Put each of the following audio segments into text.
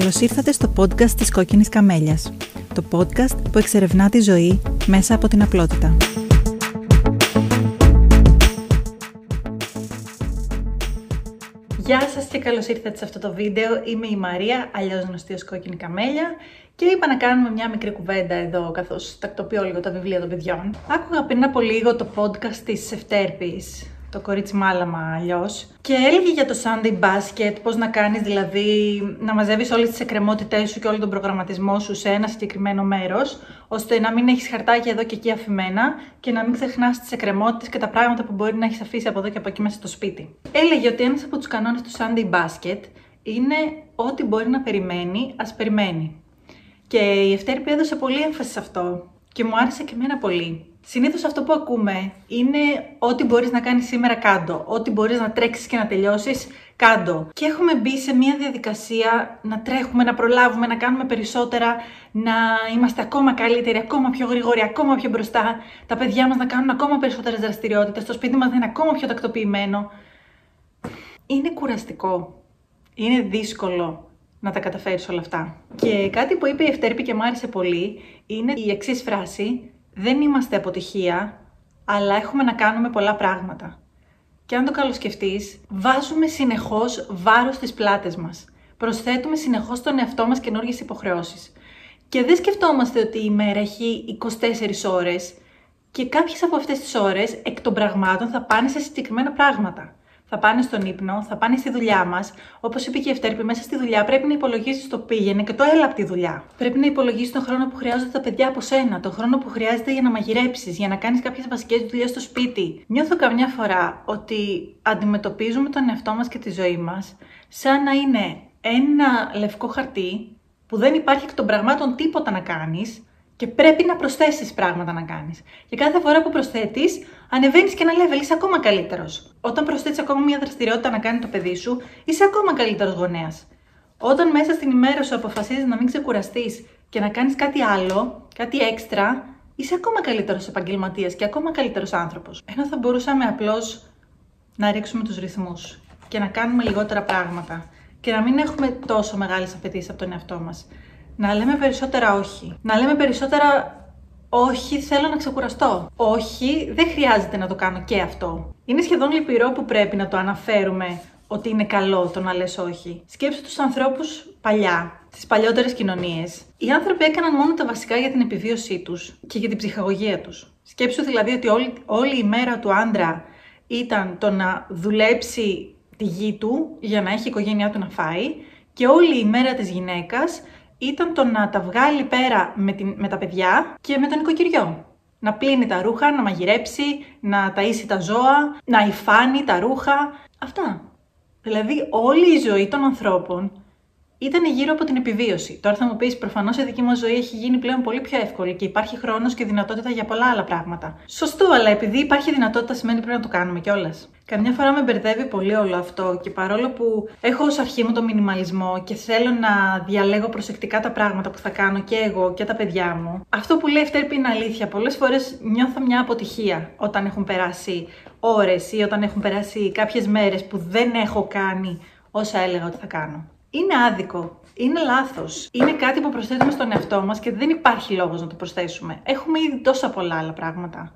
Καλώς ήρθατε στο podcast της Κόκκινης Καμέλιας. Το podcast που εξερευνά τη ζωή μέσα από την απλότητα. Γεια σας και καλώς ήρθατε σε αυτό το βίντεο. Είμαι η Μαρία, αλλιώς γνωστή ως Κόκκινη Καμέλια και είπα να κάνουμε μια μικρή κουβέντα εδώ καθώς τακτοποιώ λίγο τα βιβλία των παιδιών. Άκουγα πριν από λίγο το podcast της Ευτέρπης το κορίτσι μάλαμα αλλιώς. Και έλεγε για το Sunday Basket, πώς να κάνεις δηλαδή να μαζεύεις όλες τις εκκρεμότητές σου και όλο τον προγραμματισμό σου σε ένα συγκεκριμένο μέρος, ώστε να μην έχεις χαρτάκια εδώ και εκεί αφημένα και να μην ξεχνάς τις εκκρεμότητες και τα πράγματα που μπορεί να έχεις αφήσει από εδώ και από εκεί μέσα στο σπίτι. Έλεγε ότι ένας από τους κανόνες του Sunday Basket είναι ό,τι μπορεί να περιμένει, ας περιμένει. Και η Ευτέρπη έδωσε πολύ έμφαση σε αυτό και μου άρεσε και εμένα πολύ. Συνήθως αυτό που ακούμε είναι ό,τι μπορείς να κάνεις σήμερα κάτω. Ό,τι μπορείς να τρέξεις και να τελειώσεις κάτω. Και έχουμε μπει σε μια διαδικασία να τρέχουμε, να προλάβουμε, να κάνουμε περισσότερα, να είμαστε ακόμα καλύτεροι, ακόμα πιο γρήγοροι, ακόμα πιο μπροστά. Τα παιδιά μας να κάνουν ακόμα περισσότερες δραστηριότητες. Το σπίτι μας να είναι ακόμα πιο τακτοποιημένο. Είναι κουραστικό. Είναι δύσκολο να τα καταφέρεις όλα αυτά. Και κάτι που είπε η Ευτέρπη και μου άρεσε πολύ είναι η εξής φράση δεν είμαστε αποτυχία, αλλά έχουμε να κάνουμε πολλά πράγματα. Και αν το καλοσκεφτείς, βάζουμε συνεχώς βάρος στις πλάτες μας. Προσθέτουμε συνεχώς στον εαυτό μας καινούργιες υποχρεώσεις. Και δεν σκεφτόμαστε ότι η μέρα έχει 24 ώρες και κάποιες από αυτές τις ώρες εκ των πραγμάτων θα πάνε σε συγκεκριμένα πράγματα θα πάνε στον ύπνο, θα πάνε στη δουλειά μας. Όπως είπε και η Ευτέρπη, μέσα στη δουλειά πρέπει να υπολογίσει το πήγαινε και το έλα από τη δουλειά. Πρέπει να υπολογίσει τον χρόνο που χρειάζονται τα παιδιά από σένα, τον χρόνο που χρειάζεται για να μαγειρέψεις, για να κάνεις κάποιες βασικές δουλειές στο σπίτι. Νιώθω καμιά φορά ότι αντιμετωπίζουμε τον εαυτό μας και τη ζωή μας σαν να είναι ένα λευκό χαρτί που δεν υπάρχει εκ των πραγμάτων τίποτα να κάνεις και πρέπει να προσθέσεις πράγματα να κάνεις. Και κάθε φορά που προσθέτεις, ανεβαίνεις και ένα level, είσαι ακόμα καλύτερος. Όταν προσθέτεις ακόμα μια δραστηριότητα να κάνει το παιδί σου, είσαι ακόμα καλύτερος γονέας. Όταν μέσα στην ημέρα σου αποφασίζεις να μην ξεκουραστείς και να κάνεις κάτι άλλο, κάτι έξτρα, είσαι ακόμα καλύτερος επαγγελματίας και ακόμα καλύτερος άνθρωπος. Ενώ θα μπορούσαμε απλώς να ρίξουμε τους ρυθμούς και να κάνουμε λιγότερα πράγματα και να μην έχουμε τόσο μεγάλες απαιτήσεις από τον εαυτό μας να λέμε περισσότερα όχι. Να λέμε περισσότερα όχι, θέλω να ξεκουραστώ. Όχι, δεν χρειάζεται να το κάνω και αυτό. Είναι σχεδόν λυπηρό που πρέπει να το αναφέρουμε ότι είναι καλό το να λες όχι. Σκέψου τους ανθρώπους παλιά, στις παλιότερες κοινωνίες. Οι άνθρωποι έκαναν μόνο τα βασικά για την επιβίωσή τους και για την ψυχαγωγία τους. Σκέψου δηλαδή ότι όλη, όλη η μέρα του άντρα ήταν το να δουλέψει τη γη του για να έχει η οικογένειά του να φάει και όλη η μέρα της γυναίκας ήταν το να τα βγάλει πέρα με, την, με τα παιδιά και με τον οικοκυριό. Να πλύνει τα ρούχα, να μαγειρέψει, να ταΐσει τα ζώα, να υφάνει τα ρούχα. Αυτά. Δηλαδή όλη η ζωή των ανθρώπων ήταν γύρω από την επιβίωση. Τώρα θα μου πεις, προφανώς η δική μας ζωή έχει γίνει πλέον πολύ πιο εύκολη και υπάρχει χρόνος και δυνατότητα για πολλά άλλα πράγματα. Σωστό, αλλά επειδή υπάρχει δυνατότητα σημαίνει πρέπει να το κάνουμε κιόλας. Καμιά φορά με μπερδεύει πολύ όλο αυτό και παρόλο που έχω ως αρχή μου το μινιμαλισμό και θέλω να διαλέγω προσεκτικά τα πράγματα που θα κάνω και εγώ και τα παιδιά μου, αυτό που λέει Ευτέρπη είναι αλήθεια. Πολλές φορές νιώθω μια αποτυχία όταν έχουν περάσει ώρες ή όταν έχουν περάσει κάποιες μέρες που δεν έχω κάνει όσα έλεγα ότι θα κάνω. Είναι άδικο. Είναι λάθος. Είναι κάτι που προσθέτουμε στον εαυτό μας και δεν υπάρχει λόγος να το προσθέσουμε. Έχουμε ήδη τόσα πολλά άλλα πράγματα.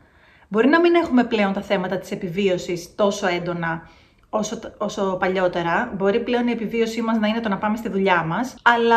Μπορεί να μην έχουμε πλέον τα θέματα της επιβίωσης τόσο έντονα όσο, όσο παλιότερα. Μπορεί πλέον η επιβίωσή μας να είναι το να πάμε στη δουλειά μας, αλλά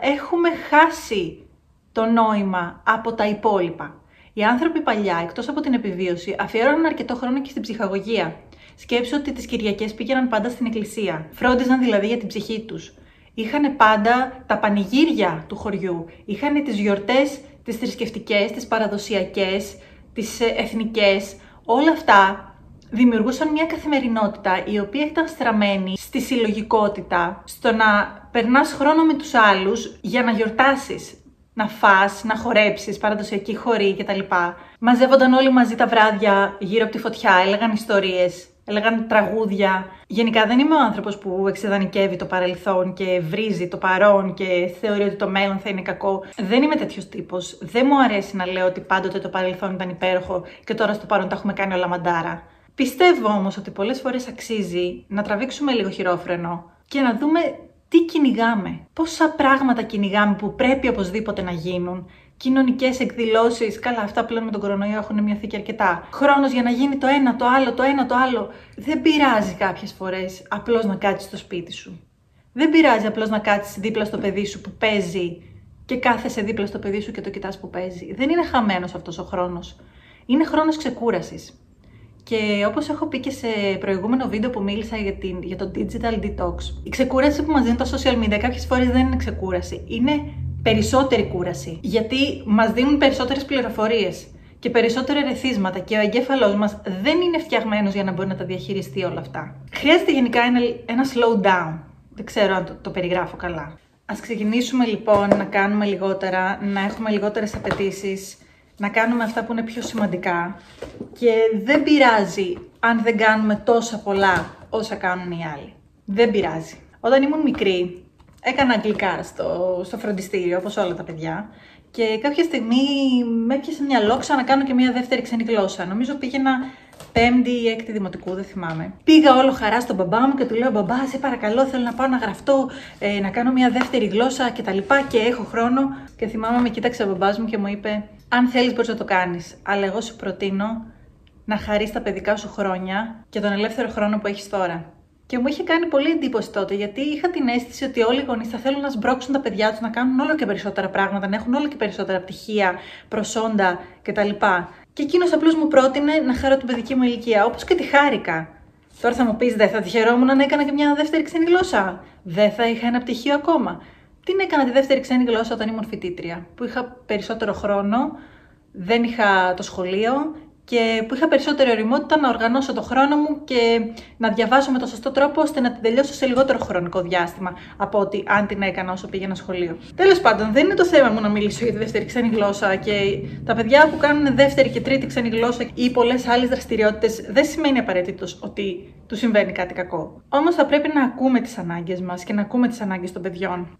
έχουμε χάσει το νόημα από τα υπόλοιπα. Οι άνθρωποι παλιά, εκτός από την επιβίωση, αφιέρωναν αρκετό χρόνο και στην ψυχαγωγία. Σκέψου ότι τις Κυριακές πήγαιναν πάντα στην εκκλησία. Φρόντιζαν δηλαδή για την ψυχή τους. Είχαν πάντα τα πανηγύρια του χωριού. Είχαν τις γιορτές, τις θρησκευτικές, τις παραδοσιακές, τις ε, εθνικές, όλα αυτά δημιουργούσαν μια καθημερινότητα η οποία ήταν στραμμένη στη συλλογικότητα, στο να περνάς χρόνο με τους άλλους για να γιορτάσεις, να φας, να χορέψεις, παραδοσιακή χωρί κτλ. Μαζεύονταν όλοι μαζί τα βράδια γύρω από τη φωτιά, έλεγαν ιστορίες, έλεγαν τραγούδια. Γενικά δεν είμαι ο άνθρωπος που εξεδανικεύει το παρελθόν και βρίζει το παρόν και θεωρεί ότι το μέλλον θα είναι κακό. Δεν είμαι τέτοιος τύπος. Δεν μου αρέσει να λέω ότι πάντοτε το παρελθόν ήταν υπέροχο και τώρα στο παρόν τα έχουμε κάνει όλα μαντάρα. Πιστεύω όμως ότι πολλές φορές αξίζει να τραβήξουμε λίγο χειρόφρενο και να δούμε Τι κυνηγάμε, πόσα πράγματα κυνηγάμε που πρέπει οπωσδήποτε να γίνουν. Κοινωνικές εκδηλώσεις, καλά, αυτά πλέον με τον κορονοϊό έχουν μειωθεί και αρκετά. Χρόνος για να γίνει το ένα, το άλλο, το ένα, το άλλο. Δεν πειράζει κάποιες φορές απλώς να κάτσεις στο σπίτι σου. Δεν πειράζει απλώς να κάτσεις δίπλα στο παιδί σου που παίζει και κάθεσαι δίπλα στο παιδί σου και το κοιτάς που παίζει. Δεν είναι χαμένος αυτός ο χρόνος. Είναι χρόνος ξεκούρασης. Και όπως έχω πει και σε προηγούμενο βίντεο που μίλησα για, την, για το digital detox, η ξεκούραση που μας δίνουν τα social media κάποιες φορές δεν είναι ξεκούραση. Είναι περισσότερη κούραση. Γιατί μας δίνουν περισσότερες πληροφορίες και περισσότερα ερεθίσματα και ο εγκέφαλός μας δεν είναι φτιαγμένος για να μπορεί να τα διαχειριστεί όλα αυτά. Χρειάζεται γενικά ένα, ένα slow down. Δεν ξέρω αν το, το περιγράφω καλά. Ας ξεκινήσουμε λοιπόν να κάνουμε λιγότερα, να έχουμε λιγότερες απαιτήσεις, να κάνουμε αυτά που είναι πιο σημαντικά και δεν πειράζει αν δεν κάνουμε τόσα πολλά όσα κάνουν οι άλλοι. Δεν πειράζει. Όταν ήμουν μικρή, έκανα αγγλικά στο, στο φροντιστήριο, όπως όλα τα παιδιά, και κάποια στιγμή με έπιασε μια λόξα να κάνω και μια δεύτερη ξένη γλώσσα. Νομίζω πήγαινα πέμπτη ή έκτη δημοτικού, δεν θυμάμαι. Πήγα όλο χαρά στον μπαμπά μου και του λέω: Μπαμπά, σε παρακαλώ, θέλω να πάω να γραφτώ, ε, να κάνω μια δεύτερη γλώσσα κτλ. Και, και έχω χρόνο. Και θυμάμαι, με κοίταξε ο μπαμπάς μου και μου είπε: Αν θέλεις, μπορείς να το κάνεις. Αλλά εγώ σου προτείνω να χαρείς τα παιδικά σου χρόνια και τον ελεύθερο χρόνο που έχεις τώρα. Και μου είχε κάνει πολύ εντύπωση τότε, γιατί είχα την αίσθηση ότι όλοι οι γονείς θα θέλουν να σμπρώξουν τα παιδιά τους να κάνουν όλο και περισσότερα πράγματα, να έχουν όλο και περισσότερα πτυχία, προσόντα κτλ. Και εκείνος απλώς μου πρότεινε να χαρώ την παιδική μου ηλικία, όπως και τη χάρηκα. Τώρα θα μου πεις, δεν θα τη χαιρόμουν να έκανα και μια δεύτερη ξένη γλώσσα. Δεν θα είχα ένα πτυχίο ακόμα. Την έκανα τη δεύτερη ξένη γλώσσα όταν ήμουν φοιτήτρια, που είχα περισσότερο χρόνο, δεν είχα το σχολείο και που είχα περισσότερη ωριμότητα να οργανώσω το χρόνο μου και να διαβάσω με τον σωστό τρόπο ώστε να την τελειώσω σε λιγότερο χρονικό διάστημα από ότι αν την έκανα όσο πήγαινα σχολείο. Τέλος πάντων, δεν είναι το θέμα μου να μιλήσω για τη δεύτερη ξένη γλώσσα και τα παιδιά που κάνουν δεύτερη και τρίτη ξένη γλώσσα ή πολλές άλλες δραστηριότητες δεν σημαίνει απαραίτητος ότι του συμβαίνει κάτι κακό. Όμως θα πρέπει να ακούμε τις ανάγκες μας και να ακούμε τις ανάγκες των παιδιών.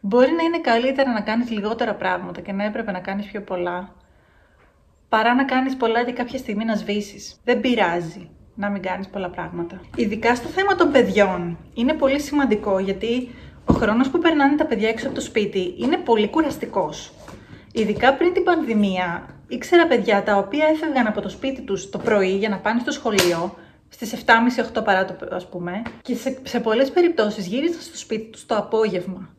Μπορεί να είναι καλύτερα να κάνεις λιγότερα πράγματα και να έπρεπε να κάνεις πιο πολλά, παρά να κάνεις πολλά και κάποια στιγμή να σβήσεις. Δεν πειράζει να μην κάνεις πολλά πράγματα. Ειδικά στο θέμα των παιδιών είναι πολύ σημαντικό γιατί ο χρόνος που περνάνε τα παιδιά έξω από το σπίτι είναι πολύ κουραστικός. Ειδικά πριν την πανδημία, ήξερα παιδιά τα οποία έφευγαν από το σπίτι τους το πρωί για να πάνε στο σχολείο, στις 7.30-8 παρά το ας πούμε, και σε, σε πολλές περιπτώσεις γύρισαν στο σπίτι τους το απόγευμα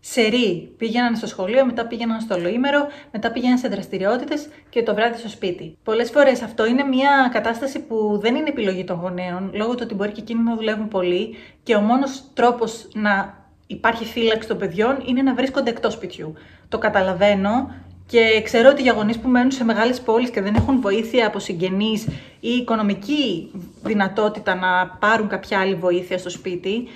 σερί. Πήγαιναν στο σχολείο, μετά πήγαιναν στο ολοήμερο, μετά πήγαιναν σε δραστηριότητες και το βράδυ στο σπίτι. Πολλές φορές αυτό είναι μια κατάσταση που δεν είναι επιλογή των γονέων, λόγω του ότι μπορεί και εκείνοι να δουλεύουν πολύ και ο μόνος τρόπος να υπάρχει φύλαξη των παιδιών είναι να βρίσκονται εκτός σπιτιού. Το καταλαβαίνω και ξέρω ότι για γονείς που μένουν σε μεγάλες πόλεις και δεν έχουν βοήθεια από συγγενείς ή οικονομική δυνατότητα να πάρουν κάποια άλλη βοήθεια στο σπίτι,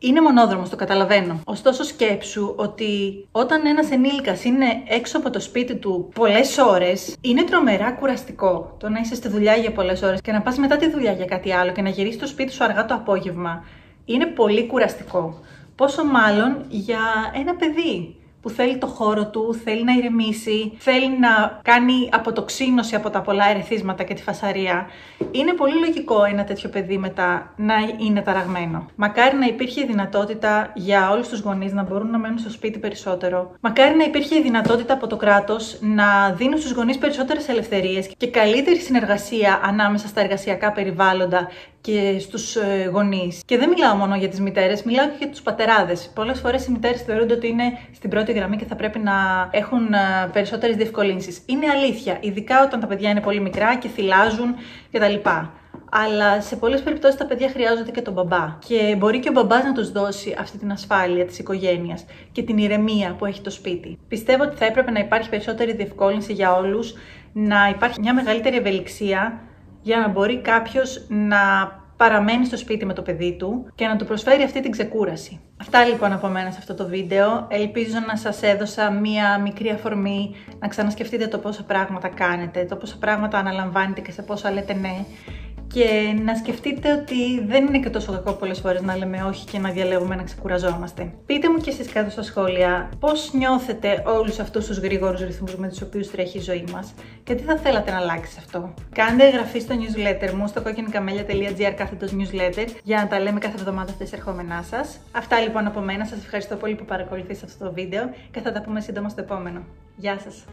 είναι μονόδρομος, το καταλαβαίνω. Ωστόσο, σκέψου ότι όταν ένας ενήλικας είναι έξω από το σπίτι του πολλές ώρες, είναι τρομερά κουραστικό το να είσαι στη δουλειά για πολλές ώρες και να πας μετά τη δουλειά για κάτι άλλο και να γυρίσεις στο σπίτι σου αργά το απόγευμα. Είναι πολύ κουραστικό. Πόσο μάλλον για ένα παιδί που θέλει το χώρο του, θέλει να ηρεμήσει, θέλει να κάνει αποτοξίνωση από τα πολλά ερεθίσματα και τη φασαρία. Είναι πολύ λογικό ένα τέτοιο παιδί μετά να είναι ταραγμένο. Μακάρι να υπήρχε η δυνατότητα για όλους τους γονείς να μπορούν να μένουν στο σπίτι περισσότερο. Μακάρι να υπήρχε η δυνατότητα από το κράτος να δίνουν στους γονείς περισσότερες ελευθερίες και καλύτερη συνεργασία ανάμεσα στα εργασιακά περιβάλλοντα και στους ε, γονείς. Και δεν μιλάω μόνο για τις μητέρες, μιλάω και για τους πατεράδες. Πολλές φορές οι μητέρες θεωρούνται ότι είναι στην πρώτη γραμμή και θα πρέπει να έχουν ε, περισσότερες διευκολύνσεις. Είναι αλήθεια, ειδικά όταν τα παιδιά είναι πολύ μικρά και θυλάζουν κτλ. Αλλά σε πολλές περιπτώσεις τα παιδιά χρειάζονται και τον μπαμπά. Και μπορεί και ο μπαμπάς να τους δώσει αυτή την ασφάλεια της οικογένειας και την ηρεμία που έχει το σπίτι. Πιστεύω ότι θα έπρεπε να υπάρχει περισσότερη διευκόλυνση για όλους, να υπάρχει μια μεγαλύτερη ευελιξία για να μπορεί κάποιος να παραμένει στο σπίτι με το παιδί του και να του προσφέρει αυτή την ξεκούραση. Αυτά λοιπόν από μένα σε αυτό το βίντεο. Ελπίζω να σας έδωσα μία μικρή αφορμή να ξανασκεφτείτε το πόσα πράγματα κάνετε, το πόσα πράγματα αναλαμβάνετε και σε πόσα λέτε ναι και να σκεφτείτε ότι δεν είναι και τόσο κακό πολλές φορές να λέμε όχι και να διαλέγουμε να ξεκουραζόμαστε. Πείτε μου και εσείς κάτω στα σχόλια πώς νιώθετε όλους αυτούς τους γρήγορους ρυθμούς με τους οποίους τρέχει η ζωή μας και τι θα θέλατε να αλλάξει αυτό. Κάντε εγγραφή στο newsletter μου στο κόκκινικαμέλια.gr κάθετος newsletter για να τα λέμε κάθε εβδομάδα στα εισερχόμενά σας. Αυτά λοιπόν από μένα, σας ευχαριστώ πολύ που παρακολουθήσατε αυτό το βίντεο και θα τα πούμε σύντομα στο επόμενο. Γεια σας!